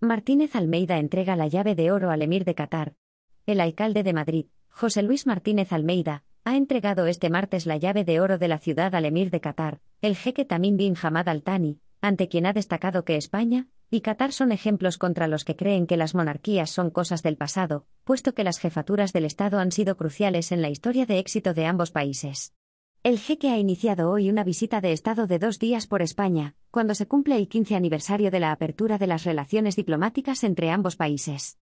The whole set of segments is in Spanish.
Martínez Almeida entrega la llave de oro al emir de Qatar. El alcalde de Madrid, José Luis Martínez Almeida, ha entregado este martes la llave de oro de la ciudad al emir de Qatar, el jeque Tamim bin Hamad Al Thani, ante quien ha destacado que España y Qatar son ejemplos contra los que creen que las monarquías son cosas del pasado, puesto que las jefaturas del Estado han sido cruciales en la historia de éxito de ambos países. El jeque ha iniciado hoy una visita de Estado de dos días por España, cuando se cumple el 15 aniversario de la apertura de las relaciones diplomáticas entre ambos países.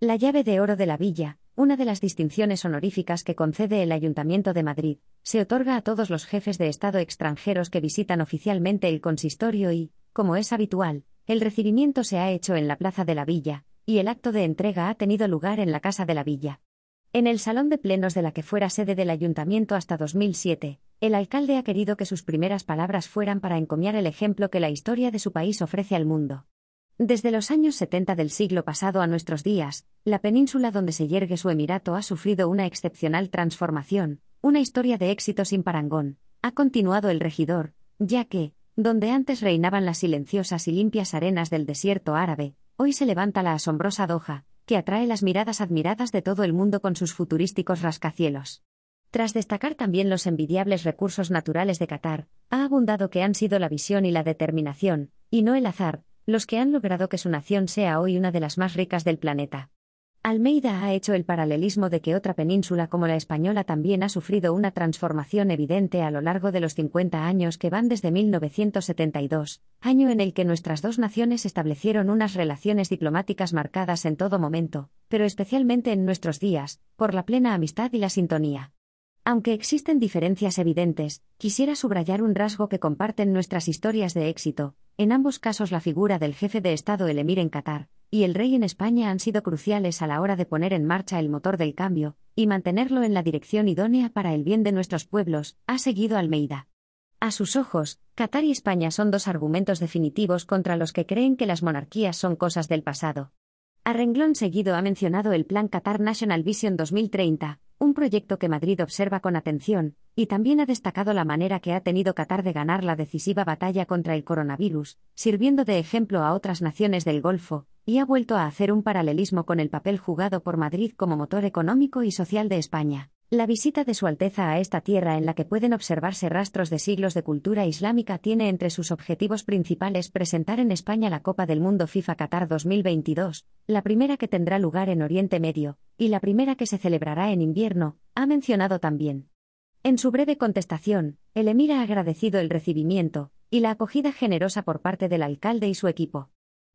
La llave de oro de la villa, una de las distinciones honoríficas que concede el Ayuntamiento de Madrid, se otorga a todos los jefes de Estado extranjeros que visitan oficialmente el consistorio y, como es habitual, el recibimiento se ha hecho en la Plaza de la Villa, y el acto de entrega ha tenido lugar en la Casa de la Villa. En el salón de plenos de la que fuera sede del ayuntamiento hasta 2007, el alcalde ha querido que sus primeras palabras fueran para encomiar el ejemplo que la historia de su país ofrece al mundo. Desde los años 70 del siglo pasado a nuestros días, la península donde se yergue su emirato ha sufrido una excepcional transformación, una historia de éxito sin parangón, ha continuado el regidor, ya que, donde antes reinaban las silenciosas y limpias arenas del desierto árabe, hoy se levanta la asombrosa Doha, que atrae las miradas admiradas de todo el mundo con sus futurísticos rascacielos. Tras destacar también los envidiables recursos naturales de Qatar, ha abundado que han sido la visión y la determinación, y no el azar, los que han logrado que su nación sea hoy una de las más ricas del planeta. Almeida ha hecho el paralelismo de que otra península como la española también ha sufrido una transformación evidente a lo largo de los 50 años que van desde 1972, año en el que nuestras dos naciones establecieron unas relaciones diplomáticas marcadas en todo momento, pero especialmente en nuestros días, por la plena amistad y la sintonía. Aunque existen diferencias evidentes, quisiera subrayar un rasgo que comparten nuestras historias de éxito, en ambos casos la figura del jefe de Estado el emir en Qatar, y el rey en España han sido cruciales a la hora de poner en marcha el motor del cambio, y mantenerlo en la dirección idónea para el bien de nuestros pueblos, ha seguido Almeida. A sus ojos, Qatar y España son dos argumentos definitivos contra los que creen que las monarquías son cosas del pasado. A renglón seguido ha mencionado el Plan Qatar National Vision 2030, un proyecto que Madrid observa con atención, y también ha destacado la manera que ha tenido Qatar de ganar la decisiva batalla contra el coronavirus, sirviendo de ejemplo a otras naciones del Golfo, y ha vuelto a hacer un paralelismo con el papel jugado por Madrid como motor económico y social de España. La visita de Su Alteza a esta tierra en la que pueden observarse rastros de siglos de cultura islámica tiene entre sus objetivos principales presentar en España la Copa del Mundo FIFA Qatar 2022, la primera que tendrá lugar en Oriente Medio, y la primera que se celebrará en invierno, ha mencionado también. En su breve contestación, el emir ha agradecido el recibimiento y la acogida generosa por parte del alcalde y su equipo.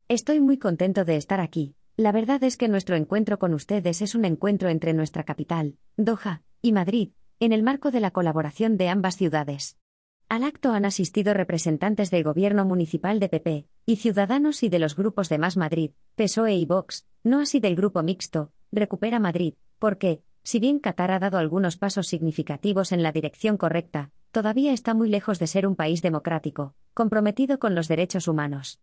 Estoy muy contento de estar aquí, la verdad es que nuestro encuentro con ustedes es un encuentro entre nuestra capital, Doha, y Madrid, en el marco de la colaboración de ambas ciudades. Al acto han asistido representantes del Gobierno Municipal de PP, y ciudadanos y de los grupos de Más Madrid, PSOE y Vox, no así del grupo mixto, Recupera Madrid, porque, si bien Qatar ha dado algunos pasos significativos en la dirección correcta, todavía está muy lejos de ser un país democrático, comprometido con los derechos humanos.